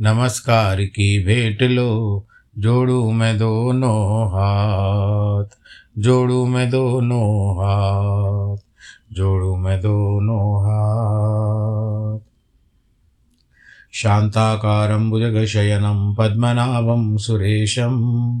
नमस्कार की भेंट लो, जोड़ू मैं दोनों हाथ, जोड़ू मैं दोनों हाथ, जोड़ू मैं दोनों हाथ। शान्ताकारं भुजगशयनं, पद्मनाभं सुरेशं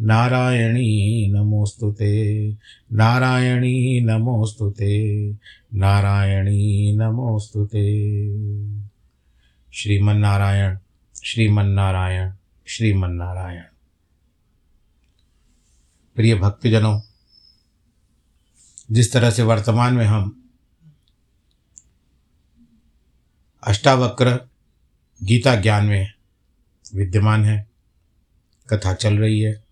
नारायणी नमोऽस्तु ते। नारायणी नमोऽस्तु ते। नारायणी नमोऽस्तु ते। श्रीमन्नारायण श्रीमन्नारायण श्रीमन्नारायण। प्रिय भक्तजनों, जिस तरह से वर्तमान में हम अष्टावक्र गीता ज्ञान में विद्यमान है, कथा चल रही है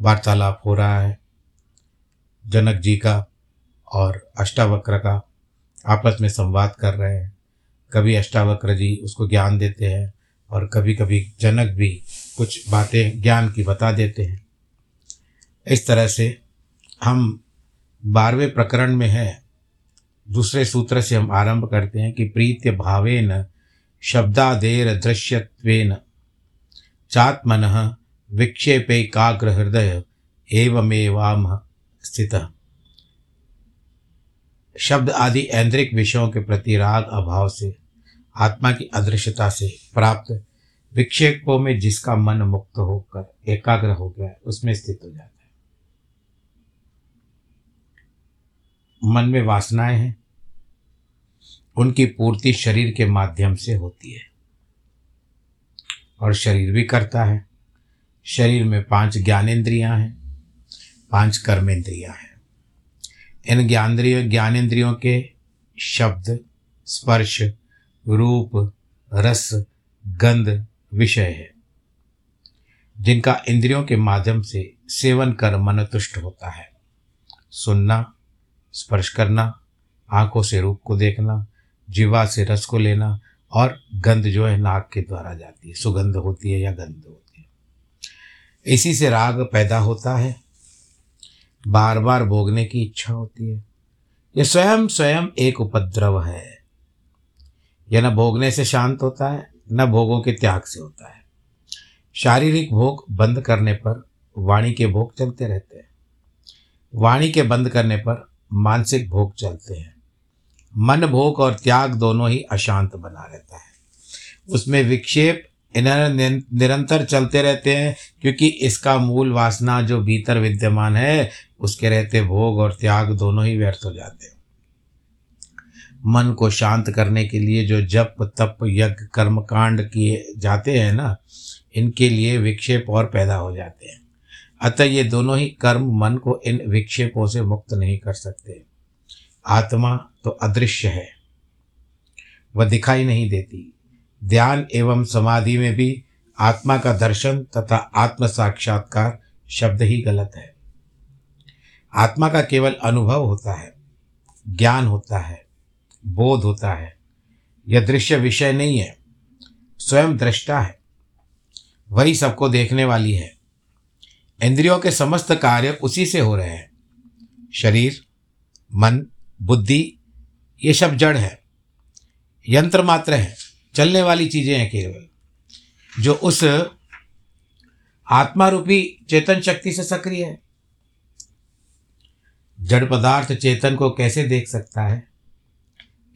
वार्तालाप हो रहा है। जनक जी का और अष्टावक्र का आपस में संवाद कर रहे हैं। कभी अष्टावक्र जी उसको ज्ञान देते हैं और कभी कभी जनक भी कुछ बातें ज्ञान की बता देते हैं। इस तरह से हम बारहवें प्रकरण में है। दूसरे सूत्र से हम आरंभ करते हैं कि प्रीत्य भावेन शब्दादेर दृश्यत्वेन चात्मन विक्षेपैकाग्र हृदय एवमेवाम स्थित। शब्द आदि ऐन्द्रिक विषयों के प्रति राग अभाव से, आत्मा की अदृश्यता से प्राप्त विक्षेपों में जिसका मन मुक्त होकर एकाग्र हो गया, उसमें स्थित हो जाता है। मन में वासनाएँ हैं, उनकी पूर्ति शरीर के माध्यम से होती है और शरीर भी करता है। शरीर में पाँच ज्ञानेन्द्रियाँ हैं, पाँच कर्मेंद्रियाँ हैं। इन ज्ञानेन्द्रियों ज्ञानेन्द्रियों के शब्द, स्पर्श, रूप, रस, गंध विषय है। जिनका इंद्रियों के माध्यम से सेवन कर मन तुष्ट होता है। सुनना, स्पर्श करना, आँखों से रूप को देखना, जीवा से रस को लेना और गंध जो है नाक के द्वारा जाती है। सुगंध होती है या गंध होती है। इसी से राग पैदा होता है। बार बार भोगने की इच्छा होती है। यह स्वयं स्वयं एक उपद्रव है। यह न भोगने से शांत होता है, न भोगों के त्याग से होता है। शारीरिक भोग बंद करने पर वाणी के भोग चलते रहते हैं। वाणी के बंद करने पर मानसिक भोग चलते हैं। मन भोग और त्याग दोनों ही अशांत बना रहता है। उसमें विक्षेप निरंतर चलते रहते हैं, क्योंकि इसका मूल वासना जो भीतर विद्यमान है, उसके रहते भोग और त्याग दोनों ही व्यर्थ हो जाते हैं। मन को शांत करने के लिए जो जप, तप, यज्ञ कर्म कांड किए जाते हैं ना, इनके लिए विक्षेप और पैदा हो जाते हैं। अतः ये दोनों ही कर्म मन को इन विक्षेपों से मुक्त नहीं कर सकते। आत्मा तो अदृश्य है, वह दिखाई नहीं देती। ध्यान एवं समाधि में भी आत्मा का दर्शन तथा आत्म साक्षात्कार शब्द ही गलत है। आत्मा का केवल अनुभव होता है, ज्ञान होता है, बोध होता है, यह दृश्य विषय नहीं है, स्वयं दृष्टा है, वही सबको देखने वाली है। इंद्रियों के समस्त कार्य उसी से हो रहे हैं, शरीर, मन, बुद्धि, ये सब जड़ है, यंत्र मात्र है। चलने वाली चीज़ें हैं केवल, जो उस आत्मा रूपी चेतन शक्ति से सक्रिय है। जड़ पदार्थ चेतन को कैसे देख सकता है?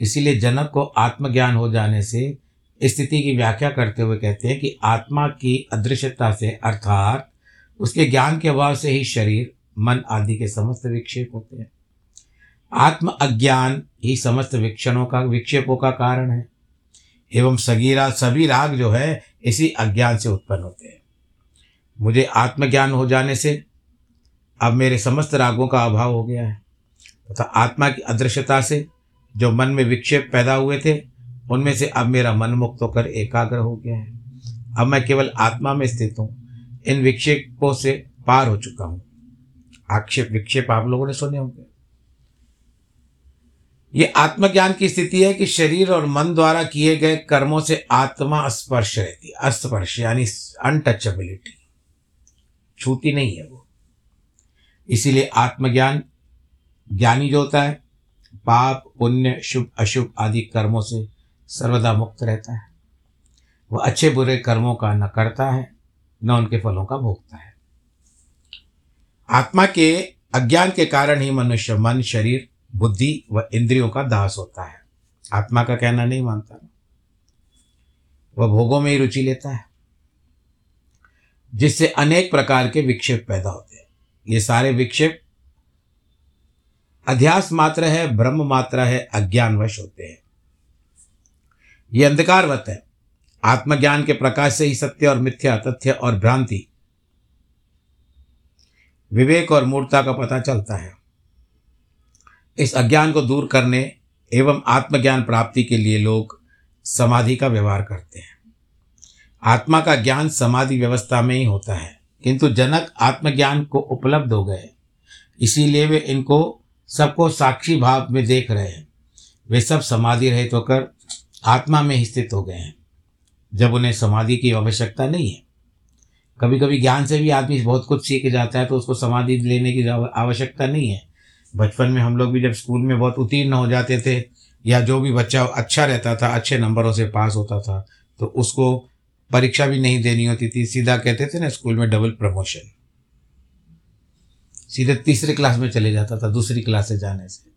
इसीलिए जनक को आत्मज्ञान हो जाने से स्थिति की व्याख्या करते हुए कहते हैं कि आत्मा की अदृश्यता से, अर्थात उसके ज्ञान के अभाव से ही शरीर, मन आदि के समस्त विक्षेप होते हैं। आत्म अज्ञान ही समस्त विक्षणों का, विक्षेपों का कारण है। एवं सगीरा, सभी राग जो है, इसी अज्ञान से उत्पन्न होते हैं। मुझे आत्मज्ञान हो जाने से अब मेरे समस्त रागों का अभाव हो गया है। तथा आत्मा की अदृश्यता से जो मन में विक्षेप पैदा हुए थे, उनमें से अब मेरा मन मुक्त होकर एकाग्र हो गया है। अब मैं केवल आत्मा में स्थित हूँ। इन विक्षेपों से पार हो चुका हूँ। आक्षेप, विक्षेप आप लोगों ने सुने होंगे। ये आत्मज्ञान की स्थिति है कि शरीर और मन द्वारा किए गए कर्मों से आत्मा स्पर्श रहती है। अस्पर्श, यानी अनटचेबिलिटी छूती नहीं है वो। इसीलिए आत्मज्ञान, ज्ञानी जो होता है, पाप, पुण्य, शुभ, अशुभ आदि कर्मों से सर्वदा मुक्त रहता है। वह अच्छे बुरे कर्मों का न करता है, न उनके फलों का भोगता है। आत्मा के अज्ञान के कारण ही मनुष्य मन, शरीर बुद्धि व इंद्रियों का दास होता है। आत्मा का कहना नहीं मानता। वह भोगों में ही रुचि लेता है, जिससे अनेक प्रकार के विक्षेप पैदा होते हैं। ये सारे विक्षेप अध्यास मात्र है, ब्रह्म मात्र है, अज्ञानवश होते हैं। ये अंधकारवत है। आत्मज्ञान के प्रकाश से ही सत्य और मिथ्या, तथ्य और भ्रांति, विवेक और मूर्ता का पता चलता है। इस अज्ञान को दूर करने एवं आत्मज्ञान प्राप्ति के लिए लोग समाधि का व्यवहार करते हैं। आत्मा का ज्ञान समाधि व्यवस्था में ही होता है, किंतु जनक आत्मज्ञान को उपलब्ध हो गए। इसीलिए वे इनको सबको साक्षी भाव में देख रहे हैं। वे सब समाधि रहित तो होकर आत्मा में ही स्थित हो गए हैं, जब उन्हें समाधि की आवश्यकता नहीं है। कभी कभी ज्ञान से भी आदमी बहुत कुछ सीख जाता है तो उसको समाधि लेने की आवश्यकता नहीं है। बचपन में हम लोग भी जब स्कूल में बहुत उत्तीर्ण हो जाते थे या जो भी बच्चा अच्छा रहता था, अच्छे नंबरों से पास होता था तो उसको परीक्षा भी नहीं देनी होती थी। सीधा कहते थे ना, स्कूल में डबल प्रमोशन। सीधे तीसरे क्लास में चले जाता था, दूसरी क्लास से जाने से।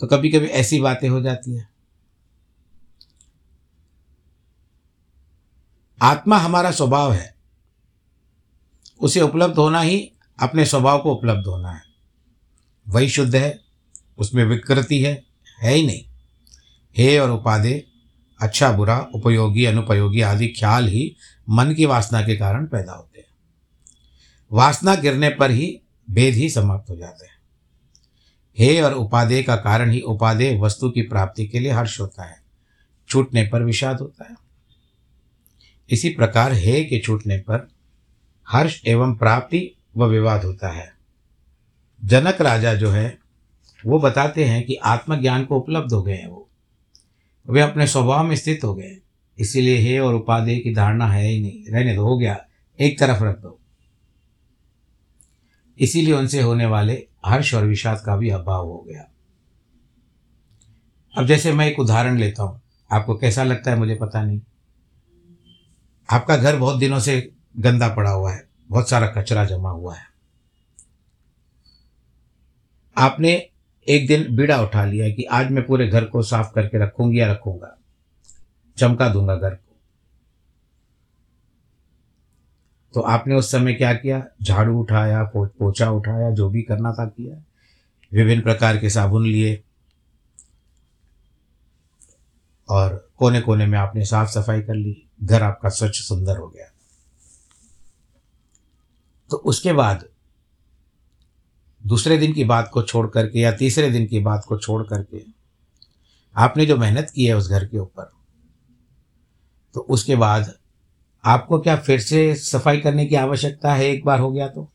तो कभी कभी ऐसी बातें हो जाती है। आत्मा हमारा स्वभाव है। उसे उपलब्ध होना ही अपने स्वभाव को उपलब्ध होना है। वही शुद्ध है, उसमें विकृति है है ही नहीं। हे और उपाधे अच्छा बुरा, उपयोगी, अनुपयोगी आदि ख्याल ही मन की वासना के कारण पैदा होते हैं। वासना गिरने पर ही भेद ही समाप्त हो जाते हैं। हे और उपादेय का कारण ही उपादेय वस्तु की प्राप्ति के लिए हर्ष होता है, छूटने पर विषाद होता है। इसी प्रकार हे के छूटने पर हर्ष एवं प्राप्ति व विवाद होता है। जनक राजा जो है, वो बताते हैं कि आत्मज्ञान को उपलब्ध हो गए हैं वो। वे अपने स्वभाव में स्थित हो गए हैं। इसीलिए हे और उपाधेय की धारणा है ही नहीं। रहने दो, हो गया। एक तरफ़ रख दो। इसीलिए उनसे होने वाले हर्ष और विषाद का भी अभाव हो गया। अब जैसे मैं एक उदाहरण लेता हूँ। आपको कैसा लगता है मुझे पता नहीं। आपका घर बहुत दिनों से गंदा पड़ा हुआ है। बहुत सारा कचरा जमा हुआ है। आपने एक दिन बीड़ा उठा लिया कि आज मैं पूरे घर को साफ़ करके रखूँगी या रखूँगा? चमका दूँगा घर को। तो आपने उस समय क्या किया? झाड़ू उठाया पो, पोछा उठाया जो भी करना था किया। विभिन्न प्रकार के साबुन लिए। और कोने कोने में आपने साफ़ सफ़ाई कर ली। घर आपका स्वच्छ सुंदर हो गया। तो उसके बाद दूसरे दिन की बात को छोड़ करके या तीसरे दिन की बात को छोड़ करके आपने जो मेहनत की है उस घर के ऊपर तो उसके बाद आपको क्या फिर से सफ़ाई करने की आवश्यकता है? एक बार हो गया तो।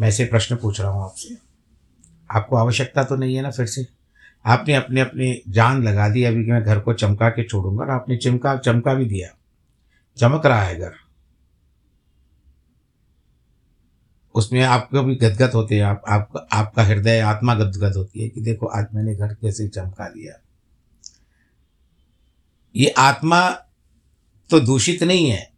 मैं ऐसे प्रश्न पूछ रहा हूँ आपसे। आपको आवश्यकता तो नहीं है ना फिर से? आपने अपने अपनी जान लगा दी अभी कि मैं घर को चमका के छोड़ूँगा और आपने चमका चमका भी दिया। चमक रहा है घर। उसमें आपको भी गदगद होते हैं आप, आप आपका हृदय आत्मा गदगद होती है कि देखो आज मैंने घर कैसे चमका दिया। ये आत्मा तो दूषित नहीं है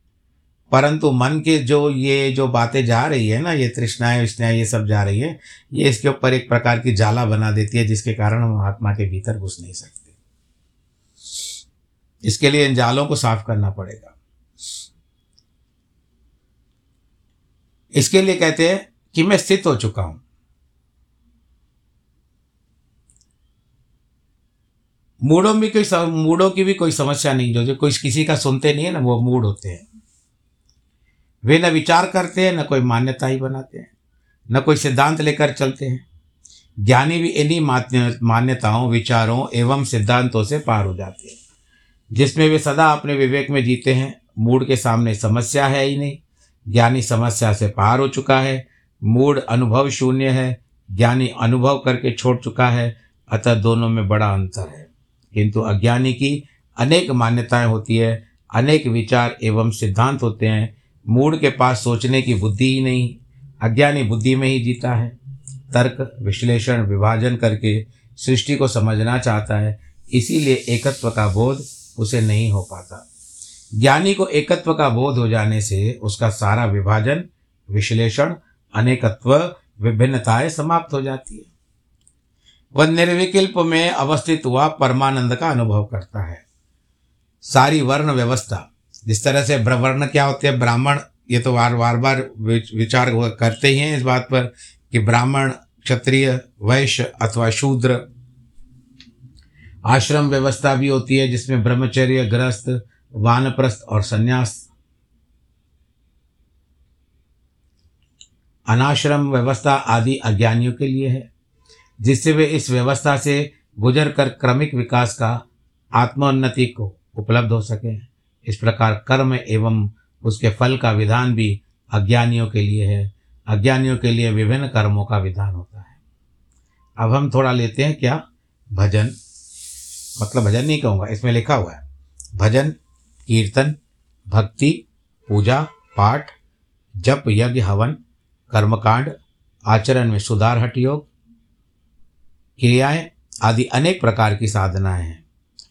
परंतु मन के जो ये जो बातें जा रही है ना ये तृष्णाएँ विष्णाएँ ये सब जा रही है ये इसके ऊपर एक प्रकार की जाला बना देती है जिसके कारण हम आत्मा के भीतर घुस नहीं सकते। इसके लिए इन जालों को साफ़ करना पड़ेगा। इसके लिए कहते हैं कि मैं स्थित हो चुका हूँ। मूडों में कोई मूडों की भी कोई समस्या नहीं, जो जो कोई किसी का सुनते नहीं है ना, वो मूड होते हैं। वे न विचार करते हैं, न कोई मान्यता ही बनाते हैं, न कोई सिद्धांत लेकर चलते हैं। ज्ञानी भी इन्हीं मान्यताओं, विचारों एवं सिद्धांतों से पार हो जाते हैं, जिसमें वे सदा अपने विवेक में जीते हैं। मूड के सामने समस्या है ही नहीं। ज्ञानी समस्या से पार हो चुका है, मूड अनुभव शून्य है, ज्ञानी अनुभव करके छोड़ चुका है, अतः दोनों में बड़ा अंतर है। किंतु अज्ञानी की अनेक मान्यताएँ होती है, अनेक विचार एवं सिद्धांत होते हैं, मूड के पास सोचने की बुद्धि ही नहीं, अज्ञानी बुद्धि में ही जीता है। तर्क, विश्लेषण, विभाजन करके सृष्टि को समझना चाहता है, इसीलिए एकत्व का बोध उसे नहीं हो पाता। ज्ञानी को एकत्व का बोध हो जाने से उसका सारा विभाजन, विश्लेषण, अनेकत्व, विभिन्नताएँ समाप्त हो जाती है। वह निर्विकल्प में अवस्थित हुआ परमानंद का अनुभव करता है। सारी वर्ण व्यवस्था, जिस तरह से वर्ण क्या होते हैं, ब्राह्मण, ये तो बार बार बार विचार करते ही हैं इस बात पर कि ब्राह्मण, क्षत्रिय, वैश्य अथवा शूद्र। आश्रम व्यवस्था भी होती है जिसमें ब्रह्मचर्य ग्रस्त वानप्रस्थ और संन्यास। अनाश्रम व्यवस्था आदि अज्ञानियों के लिए है, जिससे वे इस व्यवस्था से गुजर कर क्रमिक विकास का, आत्मोन्नति को उपलब्ध हो सके। इस प्रकार कर्म एवं उसके फल का विधान भी अज्ञानियों के लिए है। अज्ञानियों के लिए विभिन्न कर्मों का विधान होता है। अब हम थोड़ा लेते हैं क्या? भजन। मतलब भजन नहीं कहूँगा, इसमें लिखा हुआ है। भजन कीर्तन, भक्ति, पूजा, पाठ, जप, यज्ञ, हवन, कर्मकांड, आचरण में सुधार हट योग, क्रियाएँ आदि अनेक प्रकार की साधनाएँ हैं।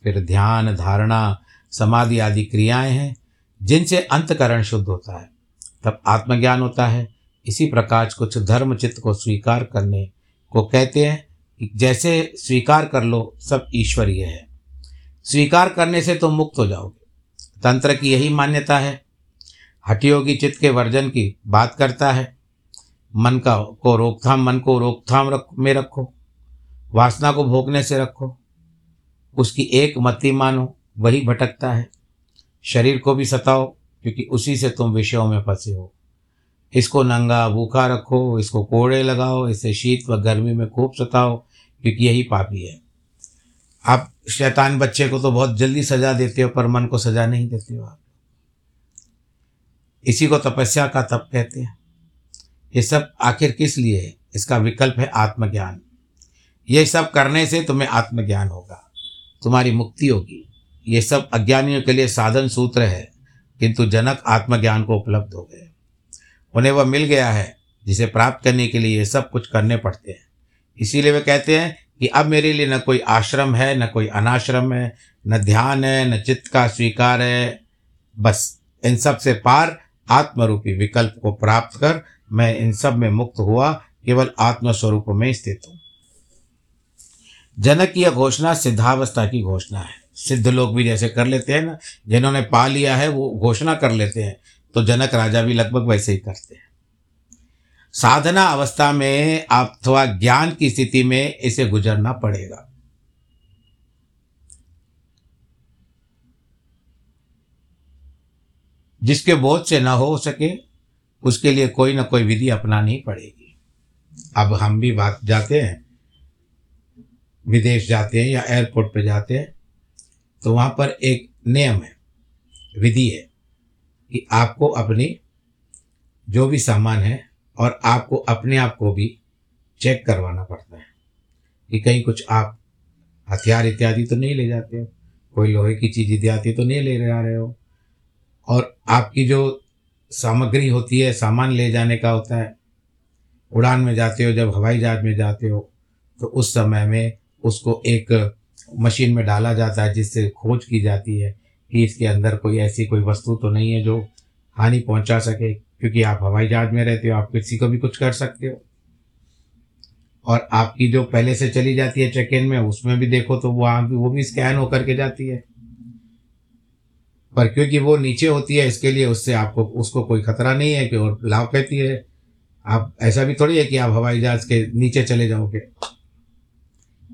फिर ध्यान, धारणा, समाधि आदि क्रियाएँ हैं, जिनसे अंतकरण शुद्ध होता है। तब आत्मज्ञान होता है। इसी प्रकार कुछ धर्म चित्त को स्वीकार करने को कहते हैं कि जैसे स्वीकार कर लो, सब ईश्वरीय है। स्वीकार करने से तुम मुक्त हो जाओगे। तंत्र की यही मान्यता है। हठयोगी चित्त के वर्जन की बात करता है। मन का, को रोकथाम, मन को रोकथाम रख, में रखो। वासना को भोगने से रखो। उसकी एक मति मानो, वही भटकता है। शरीर को भी सताओ, क्योंकि उसी से तुम विषयों में फंसे हो। इसको नंगा, भूखा रखो, इसको कोड़े लगाओ, इसे शीत व गर्मी में खूब सताओ, क्योंकि यही पापी है। आप शैतान बच्चे को तो बहुत जल्दी सजा देते हो, पर मन को सजा नहीं देते हो आप। इसी को तपस्या का तप कहते हैं। ये सब आखिर किस लिए है? इसका विकल्प है आत्मज्ञान। ये सब करने से तुम्हें आत्मज्ञान होगा, तुम्हारी मुक्ति होगी। ये सब अज्ञानियों के लिए साधन सूत्र है, किंतु जनक आत्मज्ञान को उपलब्ध हो गए। उन्हें वह मिल गया है जिसे प्राप्त करने के लिए ये सब कुछ करने पड़ते हैं। इसीलिए वे कहते हैं कि अब मेरे लिए न कोई आश्रम है, न कोई अनाश्रम है, न ध्यान है, न चित्त का स्वीकार है। बस इन सबसे पार आत्मरूपी विकल्प को प्राप्त कर मैं इन सब में मुक्त हुआ, केवल आत्मस्वरूप में स्थित हूँ। जनक यह घोषणा सिद्धावस्था की घोषणा है। सिद्ध लोग भी जैसे कर लेते हैं ना, जिन्होंने पा लिया है, वो घोषणा कर लेते हैं। तो जनक राजा भी लगभग वैसे ही करते हैं। साधना अवस्था में अथवा ज्ञान की स्थिति में इसे गुजरना पड़ेगा। जिसके बोध से न हो सके, उसके लिए कोई ना कोई विधि अपनानी पड़ेगी। अब हम भी बात जाते हैं, विदेश जाते हैं या एयरपोर्ट पर जाते हैं तो वहाँ पर एक नियम है, विधि है कि आपको अपनी जो भी सामान है और आपको अपने आप को भी चेक करवाना पड़ता है कि कहीं कुछ आप हथियार इत्यादि तो नहीं ले जाते हो, कोई लोहे की चीज़ इत्यादि तो नहीं ले जा रहे हो। और आपकी जो सामग्री होती है, सामान ले जाने का होता है, उड़ान में जाते हो, जब हवाई जहाज़ में जाते हो तो उस समय में उसको एक मशीन में डाला जाता है जिससे खोज की जाती है कि इसके अंदर कोई ऐसी कोई वस्तु तो नहीं है जो हानि पहुँचा सके। क्योंकि आप हवाई जहाज़ में रहते हो, आप किसी को भी कुछ कर सकते हो। और आपकी जो पहले से चली जाती है चेक इन में, उसमें भी देखो तो वहाँ भी वो भी स्कैन होकर के जाती है। पर क्योंकि वो नीचे होती है, इसके लिए उससे आपको, उसको कोई खतरा नहीं है कि, और लाभ कहती है। आप, ऐसा भी थोड़ी है कि आप हवाई जहाज़ के नीचे चले जाओगे।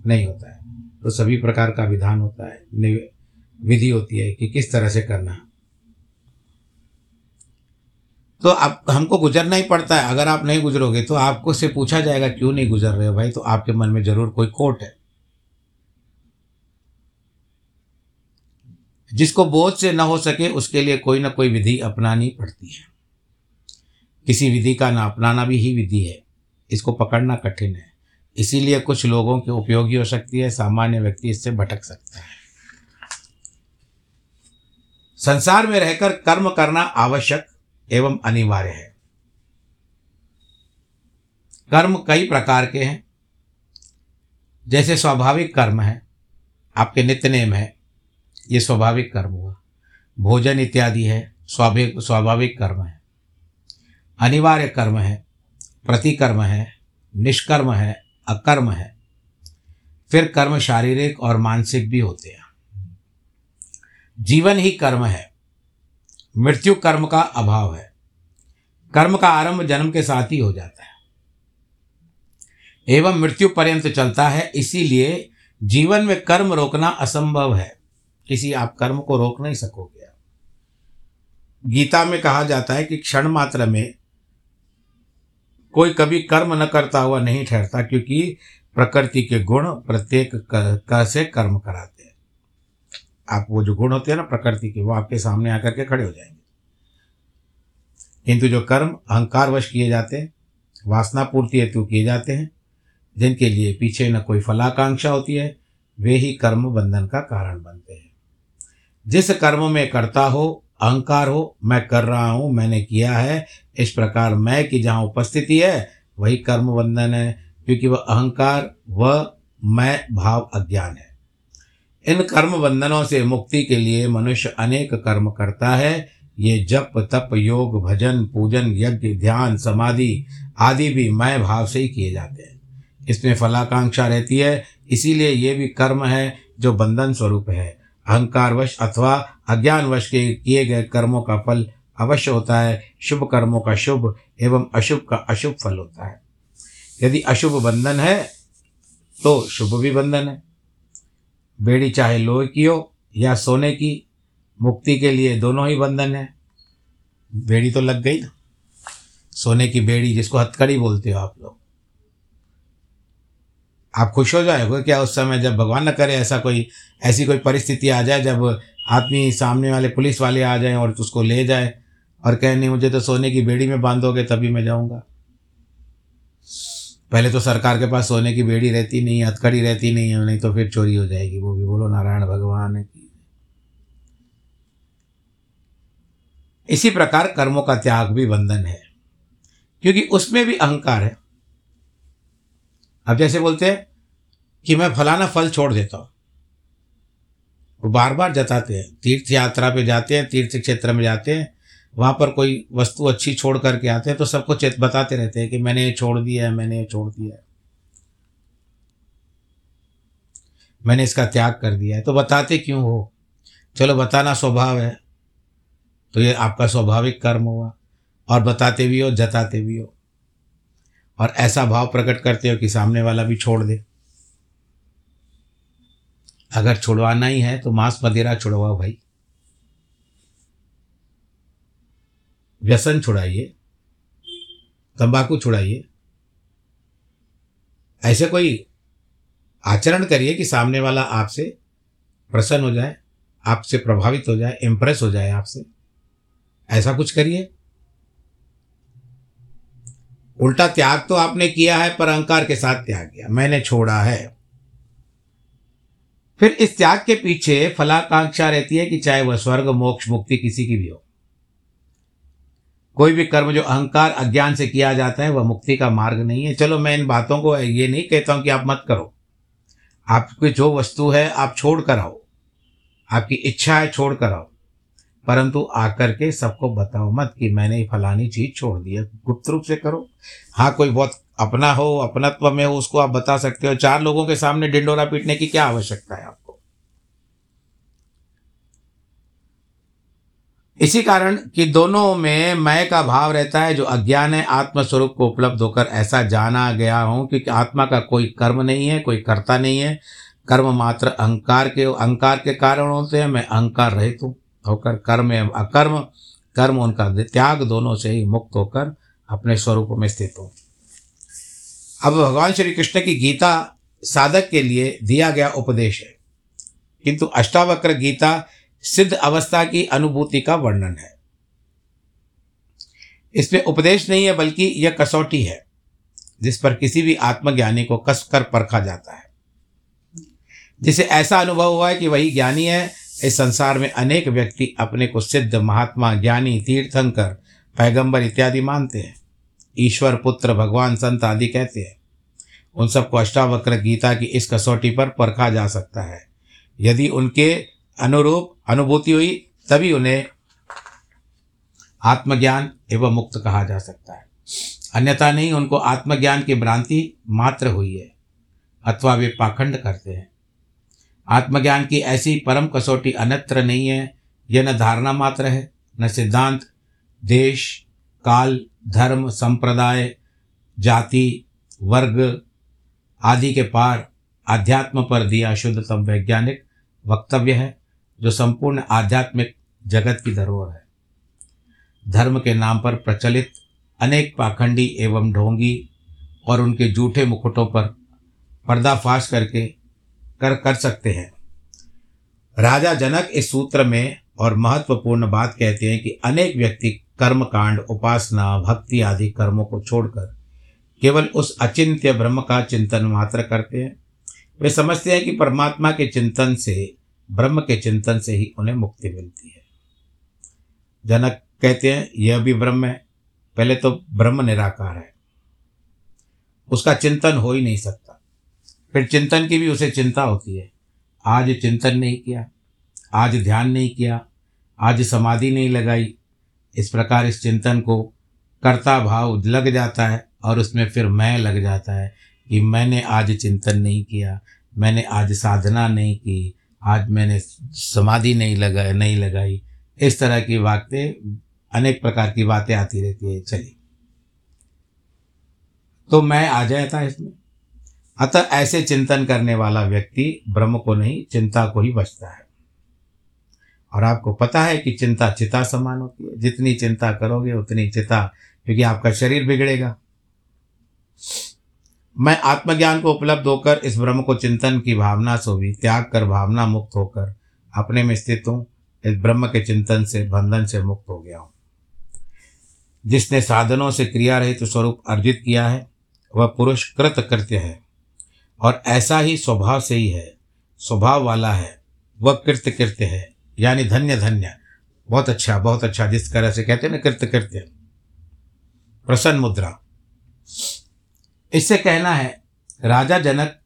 नहीं होता है। तो सभी प्रकार का विधान होता है। विधि होती है कि किस तरह से करना तो आप, हमको गुजरना ही पड़ता है। अगर आप नहीं गुजरोगे तो आपको से पूछा जाएगा, क्यों नहीं गुजर रहे हो भाई? तो आपके मन में ज़रूर कोई कोट है। जिसको बोझ से न हो सके, उसके लिए कोई ना कोई विधि अपनानी पड़ती है। किसी विधि का ना अपनाना भी ही विधि है। इसको पकड़ना कठिन है। इसीलिए कुछ लोगों के उपयोगी हो सकती है, सामान्य व्यक्ति इससे भटक सकता है। संसार में रहकर कर्म करना आवश्यक एवं अनिवार्य है। कर्म कई प्रकार के हैं। जैसे स्वाभाविक कर्म है, आपके नित्य नेम है, ये स्वाभाविक कर्म हुआ भोजन इत्यादि है स्वाभाविक स्वाभाविक कर्म है। अनिवार्य कर्म है, प्रतिकर्म है, निष्कर्म है, अकर्म है। फिर कर्म शारीरिक और मानसिक भी होते हैं। जीवन ही कर्म है। मृत्यु कर्म का अभाव है। कर्म का आरंभ जन्म के साथ ही हो जाता है। एवं मृत्यु पर्यंत चलता है इसीलिए जीवन में कर्म रोकना असंभव है। किसी आप कर्म को रोक नहीं सकोगे। गीता में कहा जाता है कि क्षण मात्र में कोई कभी कर्म न करता हुआ नहीं ठहरता क्योंकि प्रकृति के गुण प्रत्येक कर, से कर्म कराते हैं। आप वो जो गुण होते हैं ना प्रकृति के, वो आपके सामने आकर के खड़े हो जाएँगे। किंतु जो कर्म अहंकार वश किए जाते हैं वासना पूर्ति हेतु किए जाते हैं, जिनके लिए पीछे न कोई फलाकांक्षा होती है, वे ही कर्म बंधन का कारण बनते हैं। जिस कर्म में करता हो, अहंकार हो, मैं कर रहा हूँ, मैंने किया है, इस प्रकार मैं की जहाँ उपस्थिति है, वही कर्म बंधन है, क्योंकि वह अहंकार व मैं, भाव, अज्ञान है। इन कर्म बंधनों से मुक्ति के लिए मनुष्य अनेक कर्म करता है। ये जप, तप, योग, भजन, पूजन, यज्ञ, ध्यान, समाधि आदि भी मय भाव से ही किए जाते हैं। इसमें फलाकांक्षा रहती है। इसीलिए ये भी कर्म है जो बंधन स्वरूप है। अहंकारवश अथवा अज्ञानवश के किए गए कर्मों का फल अवश्य होता है। शुभ कर्मों का शुभ एवं अशुभ का अशुभ फल होता है। यदि अशुभ बंधन है तो शुभ भी बंधन है। बेड़ी चाहे लोहे की हो या सोने की, मुक्ति के लिए दोनों ही बंधन है। बेड़ी तो लग गई ना। सोने की बेड़ी जिसको हथकड़ी बोलते हो आप लोग। आप खुश हो जाएगा क्या उस समय जब भगवान न करे ऐसा कोई, ऐसी कोई परिस्थिति आ जाए जब आदमी सामने वाले पुलिस वाले आ जाएँ और उसको ले जाए और कहें, नहीं, मुझे तो सोने की बेड़ी में बांधोगे तभी मैं जाऊँगा। पहले तो सरकार के पास सोने की बेड़ी रहती नहीं, हथकड़ी रहती नहीं है, नहीं तो फिर चोरी हो जाएगी वो भी। बोलो नारायण भगवान की इसी प्रकार कर्मों का त्याग भी बंधन है, क्योंकि उसमें भी अहंकार है। अब जैसे बोलते हैं कि मैं फलाना फल छोड़ देता हूँ। वो बार बार जताते हैं, तीर्थ यात्रा पे जाते हैं, तीर्थ क्षेत्र में जाते हैं वहाँ पर कोई वस्तु अच्छी छोड़ करके आते हैं तो सबको चेत बताते रहते हैं कि मैंने ये छोड़ दिया है, मैंने ये छोड़ दिया है। मैंने इसका त्याग कर दिया है। तो बताते क्यों हो? चलो, बताना स्वभाव है तो ये आपका स्वाभाविक कर्म हुआ। और बताते भी हो, जताते भी हो। और ऐसा भाव प्रकट करते हो कि सामने वाला भी छोड़ दे। अगर छुड़वाना ही है तो मांस मदिरा छुड़वाओ भाई। व्यसन छुड़ाइए, तंबाकू छुड़ाइए। ऐसे कोई आचरण करिए कि सामने वाला आपसे प्रसन्न हो जाए, आपसे प्रभावित हो जाए इम्प्रेस हो जाए आपसे। ऐसा कुछ करिए। उल्टा त्याग तो आपने किया है, पर अहंकार के साथ त्याग किया। मैंने छोड़ा है। फिर इस त्याग के पीछे फलाकांक्षा रहती है कि चाहे वह स्वर्ग, मोक्ष, मुक्ति किसी की भी हो। कोई भी कर्म जो अहंकार, अज्ञान से किया जाता है, वह मुक्ति का मार्ग नहीं है। चलो मैं इन बातों को ये नहीं कहता हूँ कि आप मत करो। आपकी जो वस्तु है, आप छोड़ कर आओ। आपकी इच्छा है, छोड़ कर आओ। परंतु आकर के सबको बताओ मत कि मैंने फलानी चीज़ छोड़ दी है। गुप्त रूप से करो। हाँ कोई बहुत अपना हो, अपनत्व में हो, उसको आप बता सकते हो। चार लोगों के सामने डिंडोरा पीटने की क्या आवश्यकता है आपको? इसी कारण कि दोनों में मय का भाव रहता है, जो अज्ञान है, आत्मस्वरूप को उपलब्ध होकर ऐसा जाना गया हूँ, क्योंकि आत्मा का कोई कर्म नहीं है, कोई कर्ता नहीं है। कर्म मात्र अहंकार के अहंकार के कारण होते हैं, मैं अहंकार रहित हूँ। होकर कर्म एवं अकर्म, कर्म उनका त्याग दोनों से ही मुक्त होकर अपने स्वरूप में स्थित हो। अब भगवान श्री कृष्ण की गीता साधक के लिए दिया गया उपदेश है। किंतु अष्टावक्र गीता सिद्ध अवस्था की अनुभूति का वर्णन है। इसमें उपदेश नहीं है, बल्कि यह कसौटी है, जिस पर किसी भी आत्मज्ञानी को कस कर परखा जाता है। जिसे ऐसा अनुभव हुआ है कि वही ज्ञानी है, इस संसार में अनेक व्यक्ति अपने को सिद्ध महात्मा, ज्ञानी, तीर्थंकर, पैगंबर इत्यादि मानते हैं। ईश्वर, पुत्र, भगवान, संत आदि कहते हैं। उन सबको अष्टावक्र गीता की इस कसौटी पर परखा जा सकता है। यदि उनके अनुरूप अनुभूति हुई, तभी उन्हें आत्मज्ञान एवं मुक्त कहा जा सकता है। अन्यथा नहीं, उनको आत्मज्ञान की भ्रांति मात्र हुई है, अथवा वे पाखंड करते हैं। आत्मज्ञान की ऐसी परम कसौटी अन्यत्र नहीं है, यह न धारणा मात्र है, न सिद्धांत, देश, काल, धर्म, संप्रदाय, जाति, वर्ग आदि के पार आध्यात्म पर दिया शुद्धतम वैज्ञानिक वक्तव्य है। जो संपूर्ण आध्यात्मिक जगत की धरोहर है। धर्म के नाम पर प्रचलित अनेक पाखंडी एवं ढोंगी और उनके जूठे मुकुटों पर पर्दाफाश करके कर कर सकते हैं। राजा जनक इस सूत्र में और महत्वपूर्ण बात कहते हैं कि अनेक व्यक्ति कर्म कांड उपासना, भक्ति आदि कर्मों को छोड़कर केवल उस अचिंत्य ब्रह्म का चिंतन मात्र करते हैं। वे समझते हैं कि परमात्मा के चिंतन से ब्रह्म के चिंतन से ही उन्हें मुक्ति मिलती है। जनक कहते हैं, यह भी ब्रह्म है। पहले तो ब्रह्म निराकार है। उसका चिंतन हो ही नहीं सकता। फिर चिंतन की भी उसे चिंता होती है। आज चिंतन नहीं किया, आज ध्यान नहीं किया, आज समाधि नहीं लगाई। इस प्रकार इस चिंतन को कर्ता भाव लग जाता है और उसमें फिर मैं लग जाता है कि मैंने आज चिंतन नहीं किया, मैंने आज साधना नहीं की आज मैंने समाधि नहीं लगा, नहीं लगाई। इस तरह की बातें अनेक प्रकार की बातें आती रहती है। चलिए। तो मैं आ जाता इसमें। अतः ऐसे चिंतन करने वाला व्यक्ति ब्रह्म को नहीं, चिंता को ही बचता है। और आपको पता है कि चिंता चिता समान होती है। जितनी चिंता करोगे, उतनी चिता, क्योंकि आपका शरीर बिगड़ेगा। मैं आत्मज्ञान को उपलब्ध होकर इस ब्रह्म को चिंतन की भावना से भी त्याग कर भावना मुक्त होकर अपने में स्थित हूँ, इस ब्रह्म के चिंतन से, बंधन से मुक्त हो गया हूँ। जिसने साधनों से क्रिया रहित स्वरूप अर्जित किया है, वह पुरुष कृत कृत्य है और ऐसा ही स्वभाव से ही है, स्वभाव वाला है, वह कृत्य कृत्य है, यानी धन्य धन्य। बहुत अच्छा बहुत अच्छा जिस तरह से कहते हैं ना कृत्य कृत्य प्रसन्न मुद्रा। इससे कहना है, राजा जनक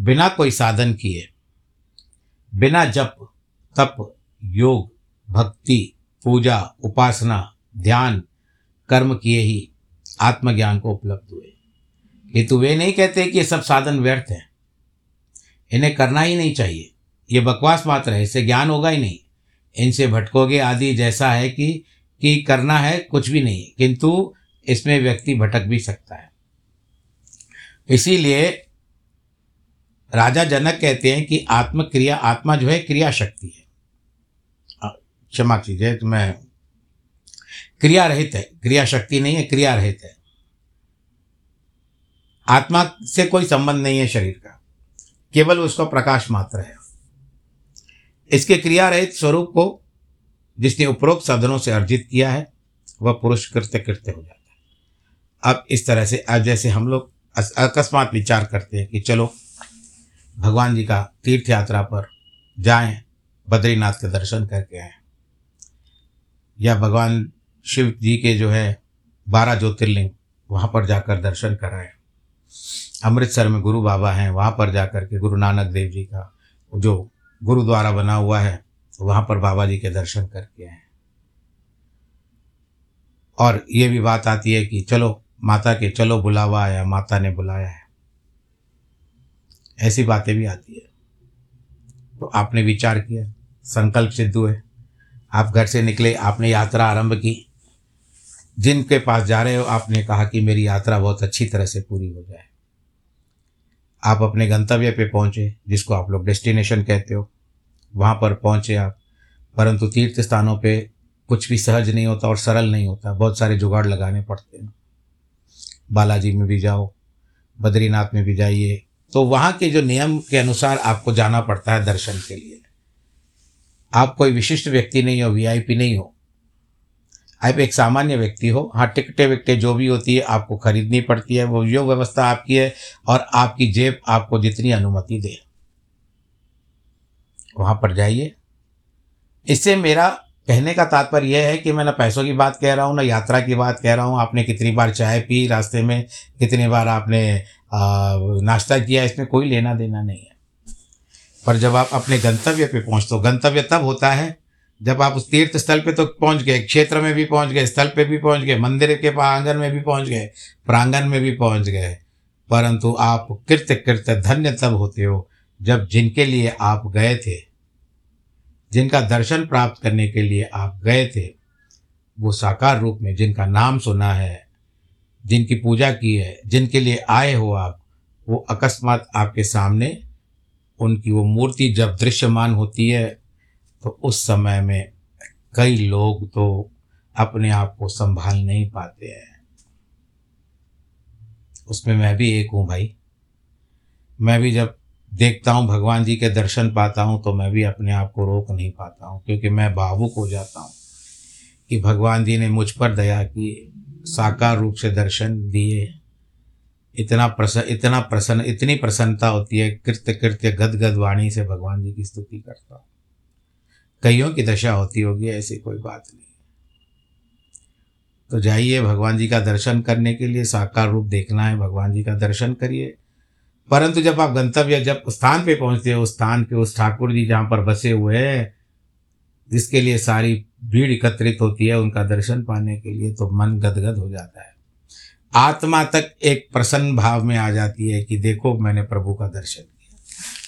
बिना कोई साधन किए, बिना जप, तप, योग, भक्ति, पूजा, उपासना, ध्यान, कर्म किए ही आत्मज्ञान को उपलब्ध हुए। किंतु वे नहीं कहते कि ये सब साधन व्यर्थ हैं। इन्हें करना ही नहीं चाहिए। ये बकवास मात्र है, इससे ज्ञान होगा ही नहीं। इनसे भटकोगे आदि जैसा है कि कि करना है कुछ भी नहीं, किंतु इसमें व्यक्ति भटक भी सकता है। इसीलिए राजा जनक कहते हैं कि आत्मक्रिया, आत्मा जो है क्रिया शक्ति है क्षमा कीजिए तो मैं क्रिया रहित है क्रिया शक्ति नहीं है, क्रिया रहित है। आत्मा से कोई संबंध नहीं है शरीर का, केवल उसका प्रकाश मात्र है। इसके क्रिया रहित स्वरूप को जिसने उपरोक्त साधनों से अर्जित किया है, वह पुरुष कृत्य कृत्य हो जाता है। अब इस तरह से, अब जैसे हम लोग अकस्मात विचार करते हैं कि चलो, भगवान जी का तीर्थ यात्रा पर जाएँ, बद्रीनाथ के दर्शन करके आए। या भगवान शिव जी के जो है, बारह ज्योतिर्लिंग वहाँ पर जाकर दर्शन कराएँ। अमृतसर में गुरु बाबा हैं, वहाँ पर जाकर के गुरु नानक देव जी का जो गुरुद्वारा बना हुआ है, वहाँ पर बाबा जी के दर्शन करके आए। और ये भी बात आती है कि चलो माता के, चलो बुलावा आया, माता ने बुलाया है। ऐसी बातें भी आती है। तो आपने विचार किया, संकल्प सिद्ध हुए। आप घर से निकले, आपने यात्रा आरंभ की। जिनके पास जा रहे हो, आपने कहा कि मेरी यात्रा बहुत अच्छी तरह से पूरी हो जाए। आप अपने गंतव्य पे पहुँचे, जिसको आप लोग डेस्टिनेशन कहते हो। वहाँ पर पहुँचे आप, परंतु तीर्थ स्थानों पे कुछ भी सहज नहीं होता और सरल नहीं होता। बहुत सारे जुगाड़ लगाने पड़ते हैं। बालाजी में भी जाओ, बद्रीनाथ में भी जाइए। तो वहाँ के जो नियम के अनुसार आपको जाना पड़ता है दर्शन के लिए। आप कोई विशिष्ट व्यक्ति नहीं हो वीआईपी नहीं हो। आप एक सामान्य व्यक्ति हो हाँ टिकटें विकटें जो भी होती है, आपको खरीदनी पड़ती है, वो जो व्यवस्था आपकी है और आपकी जेब आपको जितनी अनुमति दे। वहाँ पर जाइए। इससे मेरा कहने का तात्पर्य यह है कि मैं ना पैसों की बात कह रहा हूँ, ना यात्रा की बात कह रहा हूँ। आपने कितनी बार चाय पी, रास्ते में कितनी बार आपने नाश्ता किया, इसमें कोई लेना देना नहीं है। पर जब आप अपने गंतव्य पे पहुँचते हो, गंतव्य तब होता है जब आप उस तीर्थ स्थल पे तो पहुँच गए, क्षेत्र में भी पहुँच गए, स्थल पे भी पहुँच गए, मंदिर के आँगन में भी पहुँच गए, प्रांगण में भी पहुँच गए। परंतु आप कृत्य कृत्य धन्य तब होते हो जब जिनके लिए आप गए थे। जिनका दर्शन प्राप्त करने के लिए आप गए थे, वो साकार रूप में जिनका नाम सुना है, जिनकी पूजा की है, जिनके लिए आए हो आप, वो अकस्मात आपके सामने, उनकी वो मूर्ति जब दृश्यमान होती है तो उस समय में कई लोग तो अपने आप को संभाल नहीं पाते हैं। उसमें मैं भी एक हूँ भाई। मैं भी जब देखता हूँ, भगवान जी के दर्शन पाता हूँ तो मैं भी अपने आप को रोक नहीं पाता हूँ, क्योंकि मैं भावुक हो जाता हूँ कि भगवान जी ने मुझ पर दया की, साकार रूप से दर्शन दिए। इतना प्रसन्न इतना प्रसन्न, इतनी प्रसन्नता होती है, कृत्य कृत्य गद गद वाणी से भगवान जी की स्तुति करता हूँ। कईयों की दशा होती होगी, ऐसी कोई बात नहीं। तो जाइए, भगवान जी का दर्शन करने के लिए साकार रूप देखना है, भगवान जी का दर्शन करिए। परंतु जब आप गंतव्य, जब स्थान पे पहुँचते हो, उस स्थान पे उस ठाकुर जी जहाँ पर बसे हुए हैं, जिसके लिए सारी भीड़ एकत्रित होती है उनका दर्शन पाने के लिए तो मन गदगद हो जाता है। आत्मा तक एक प्रसन्न भाव में आ जाती है कि देखो, मैंने प्रभु का दर्शन किया।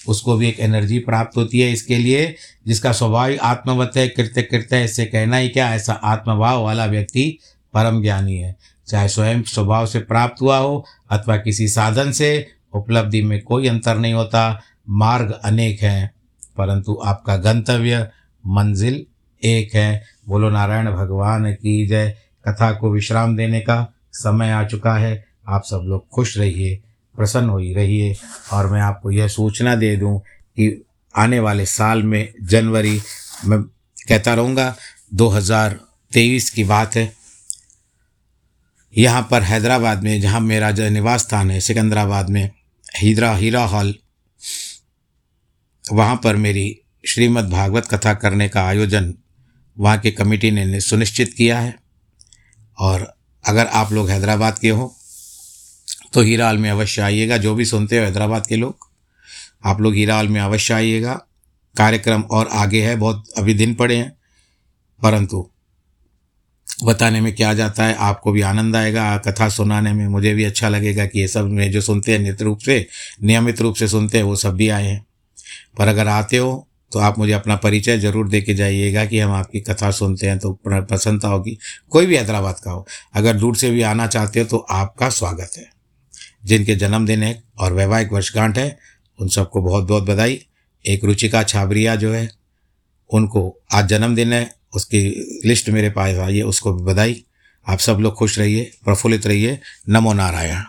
उसको भी एक एनर्जी प्राप्त होती है इसके लिए, जिसका स्वभाव आत्मवत है, कृत्य कृत्य इससे कहना ही क्या, ऐसा आत्मभाव वाला व्यक्ति परम ज्ञानी है। चाहे स्वयं स्वभाव से प्राप्त हुआ हो, अथवा किसी साधन से उपलब्धि में कोई अंतर नहीं होता। मार्ग अनेक हैं, परंतु आपका गंतव्य मंजिल एक है। बोलो, नारायण भगवान की जय। कथा को विश्राम देने का समय आ चुका है। आप सब लोग खुश रहिए, प्रसन्न हो रहिए। और मैं आपको यह सूचना दे दूँ कि आने वाले साल में जनवरी, मैं कहता रहूँगा 2023 की बात है। यहाँ पर हैदराबाद में, जहाँ मेरा निवास स्थान है, सिकंदराबाद में हीरा हीरा हॉल। वहाँ पर मेरी श्रीमद् भागवत कथा करने का आयोजन वहाँ की कमेटी ने सुनिश्चित किया है। और अगर आप लोग हैदराबाद के हो तो हीरा हॉल में अवश्य आइएगा। जो भी सुनते हो हैदराबाद के लोग, आप लोग हीरा हॉल में अवश्य आइएगा। कार्यक्रम और आगे है, बहुत अभी दिन पड़े हैं, परंतु बताने में क्या जाता है, आपको भी आनंद आएगा कथा सुनाने में मुझे भी अच्छा लगेगा कि ये सब में जो सुनते हैं नित्य रूप से, नियमित रूप से सुनते हैं, वो सब भी आए हैं। पर अगर आते हो तो आप मुझे अपना परिचय ज़रूर दे के जाइएगा कि हम आपकी कथा सुनते हैं तो प्रसन्नता होगी। कोई भी हैदराबाद का हो, अगर दूर से भी आना चाहते हो तो आपका स्वागत है। जिनके जन्मदिन है और वैवाहिक वर्षगांठ है, उन सबको बहुत बहुत बधाई। एक रुचिका छाबरिया जो है, उनको आज जन्मदिन है उसकी लिस्ट मेरे पास आई है, उसको बधाई। आप सब लोग खुश रहिए, प्रफुल्लित रहिए। नमो नारायण।